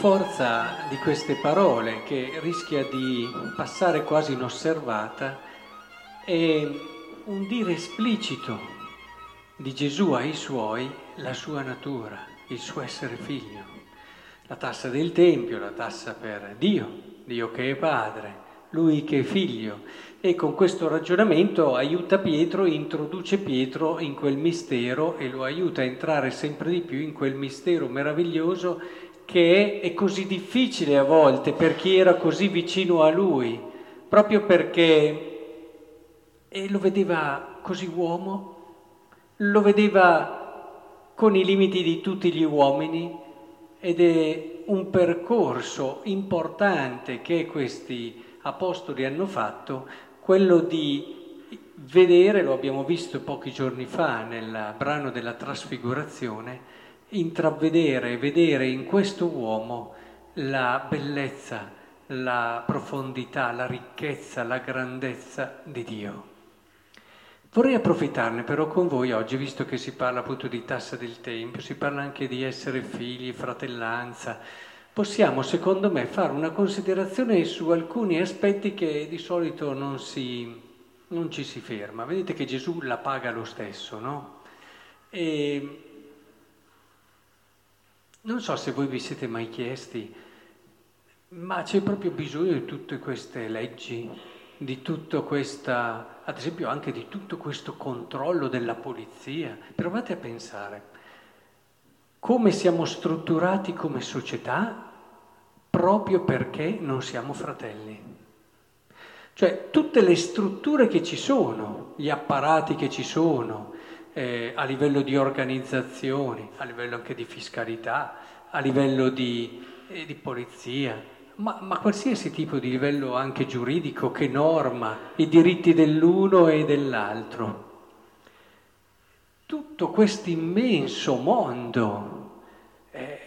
forza di queste parole che rischia di passare quasi inosservata è un dire esplicito di Gesù ai suoi la sua natura, il suo essere figlio. La tassa del Tempio, la tassa per Dio, Dio che è padre, lui che è figlio. E con questo ragionamento aiuta Pietro, introduce Pietro in quel mistero e lo aiuta a entrare sempre di più in quel mistero meraviglioso che è, così difficile a volte per chi era così vicino a lui, proprio perché lo vedeva così uomo, lo vedeva con i limiti di tutti gli uomini ed è un percorso importante che questi apostoli hanno fatto, quello di vedere, lo abbiamo visto pochi giorni fa nel brano della trasfigurazione, intravedere vedere in questo uomo la bellezza, la profondità, la ricchezza, la grandezza di Dio. Vorrei approfittarne però con voi oggi, visto che si parla appunto di tassa del Tempio, si parla anche di essere figli, fratellanza. Possiamo, secondo me, fare una considerazione su alcuni aspetti che di solito non, si, non ci si ferma. Vedete che Gesù la paga lo stesso, no? E non so se voi vi siete mai chiesti, ma c'è proprio bisogno di tutte queste leggi, di tutto questa, ad esempio anche di tutto questo controllo della polizia. Provate a pensare come siamo strutturati come società proprio perché non siamo fratelli. Cioè tutte le strutture che ci sono, gli apparati che ci sono, eh, a livello di organizzazioni, a livello anche di fiscalità, a livello di, eh, di polizia, ma, ma, qualsiasi tipo di livello anche giuridico che norma i diritti dell'uno e dell'altro. Tutto questo immenso mondo eh,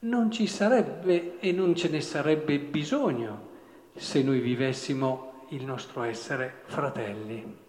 non ci sarebbe e non ce ne sarebbe bisogno se noi vivessimo il nostro essere fratelli.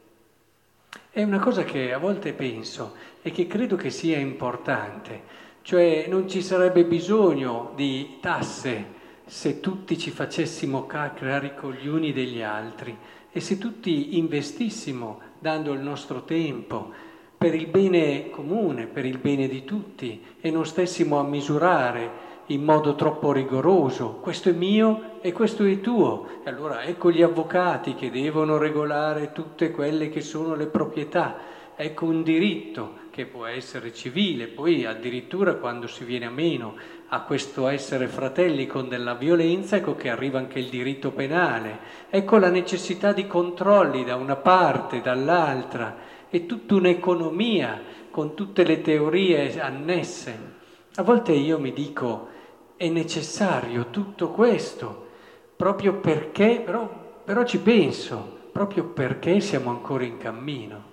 È una cosa che a volte penso e che credo che sia importante, cioè non ci sarebbe bisogno di tasse se tutti ci facessimo carico gli uni degli altri e se tutti investissimo dando il nostro tempo per il bene comune, per il bene di tutti e non stessimo a misurare in modo troppo rigoroso, questo è mio e questo è tuo. E allora ecco gli avvocati che devono regolare tutte quelle che sono le proprietà, ecco un diritto che può essere civile, poi addirittura quando si viene a meno a questo essere fratelli con della violenza, ecco che arriva anche il diritto penale, ecco la necessità di controlli da una parte, dall'altra, è tutta un'economia con tutte le teorie annesse. A volte io mi dico, è necessario tutto questo, proprio perché, però, però ci penso, proprio perché siamo ancora in cammino,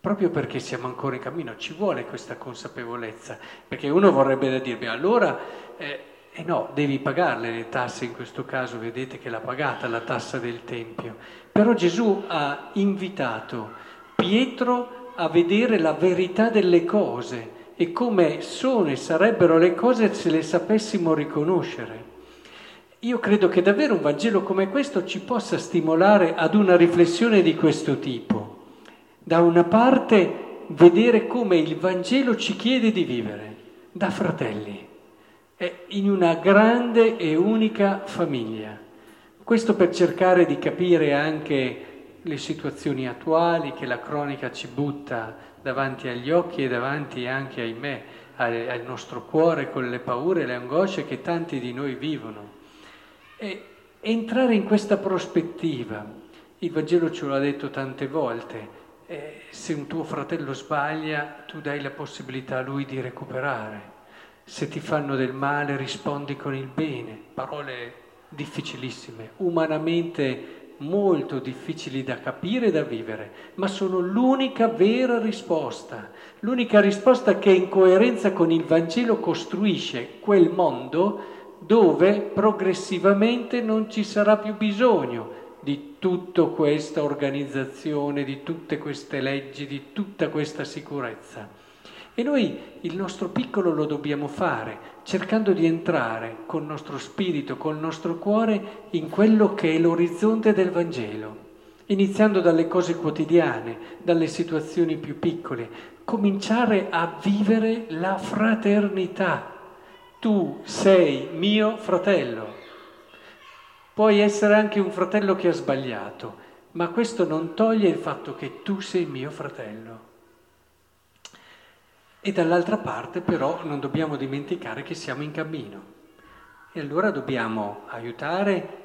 proprio perché siamo ancora in cammino, ci vuole questa consapevolezza, perché uno vorrebbe dirmi allora, eh, eh no, devi pagarle le tasse, in questo caso vedete che l'ha pagata la tassa del Tempio, però Gesù ha invitato Pietro a vedere la verità delle cose e come sono e sarebbero le cose se le sapessimo riconoscere. Io credo che davvero un Vangelo come questo ci possa stimolare ad una riflessione di questo tipo. Da una parte vedere come il Vangelo ci chiede di vivere da fratelli, in una grande e unica famiglia. Questo per cercare di capire anche le situazioni attuali che la cronica ci butta davanti agli occhi e davanti anche, ahimè, al nostro cuore con le paure e le angosce che tanti di noi vivono. E entrare in questa prospettiva, il Vangelo ce l'ha detto tante volte, eh, se un tuo fratello sbaglia, tu dai la possibilità a lui di recuperare. Se ti fanno del male, rispondi con il bene. Parole difficilissime, umanamente molto difficili da capire e da vivere, ma sono l'unica vera risposta, l'unica risposta che in coerenza con il Vangelo costruisce quel mondo dove progressivamente non ci sarà più bisogno di tutta questa organizzazione, di tutte queste leggi, di tutta questa sicurezza. E noi il nostro piccolo lo dobbiamo fare, cercando di entrare col nostro spirito, col nostro cuore, in quello che è l'orizzonte del Vangelo, iniziando dalle cose quotidiane, dalle situazioni più piccole, cominciare a vivere la fraternità. Tu sei mio fratello. Puoi essere anche un fratello che ha sbagliato, ma questo non toglie il fatto che tu sei mio fratello. E dall'altra parte però non dobbiamo dimenticare che siamo in cammino. E allora dobbiamo aiutare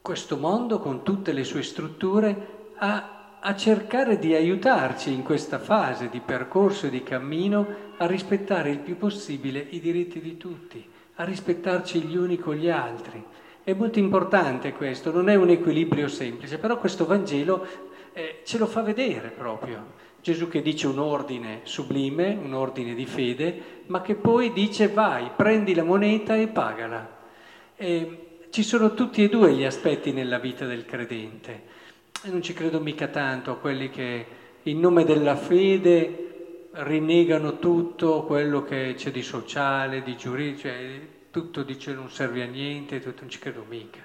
questo mondo con tutte le sue strutture a, a cercare di aiutarci in questa fase di percorso e di cammino a rispettare il più possibile i diritti di tutti, a rispettarci gli uni con gli altri. È molto importante questo, non è un equilibrio semplice, però questo Vangelo eh, ce lo fa vedere proprio. Gesù che dice un ordine sublime, un ordine di fede, ma che poi dice vai, prendi la moneta e pagala. E ci sono tutti e due gli aspetti nella vita del credente. E non ci credo mica tanto a quelli che in nome della fede rinnegano tutto quello che c'è di sociale, di giuridico, cioè tutto dice non serve a niente, tutto non ci credo mica.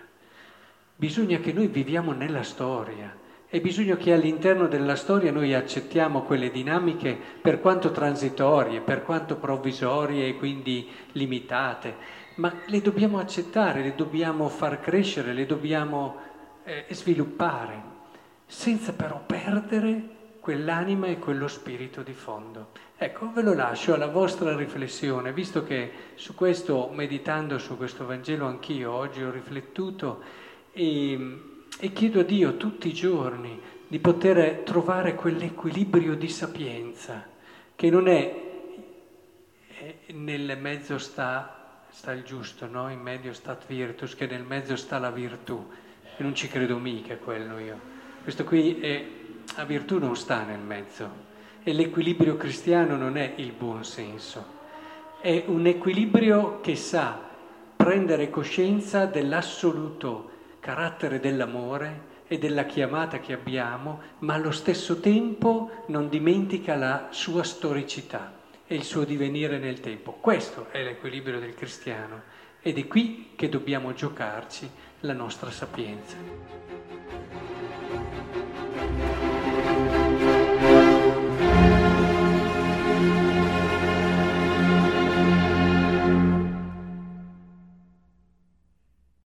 Bisogna che noi viviamo nella storia e bisogna che all'interno della storia noi accettiamo quelle dinamiche per quanto transitorie, per quanto provvisorie e quindi limitate ma le dobbiamo accettare, le dobbiamo far crescere, le dobbiamo eh, sviluppare, senza però perdere quell'anima e quello spirito di fondo. Ecco, ve lo lascio alla vostra riflessione, visto che su questo, meditando su questo Vangelo, anch'io oggi ho riflettuto e, e chiedo a Dio tutti i giorni di poter trovare quell'equilibrio di sapienza, che non è nel mezzo sta sta il giusto, no? In medio stat virtus, che nel mezzo sta la virtù. E non ci credo mica quello io. Questo qui è, la virtù non sta nel mezzo. E l'equilibrio cristiano non è il buon senso. È un equilibrio che sa prendere coscienza dell'assoluto carattere dell'amore e della chiamata che abbiamo, ma allo stesso tempo non dimentica la sua storicità e il suo divenire nel tempo. Questo è l'equilibrio del cristiano ed è qui che dobbiamo giocarci la nostra sapienza.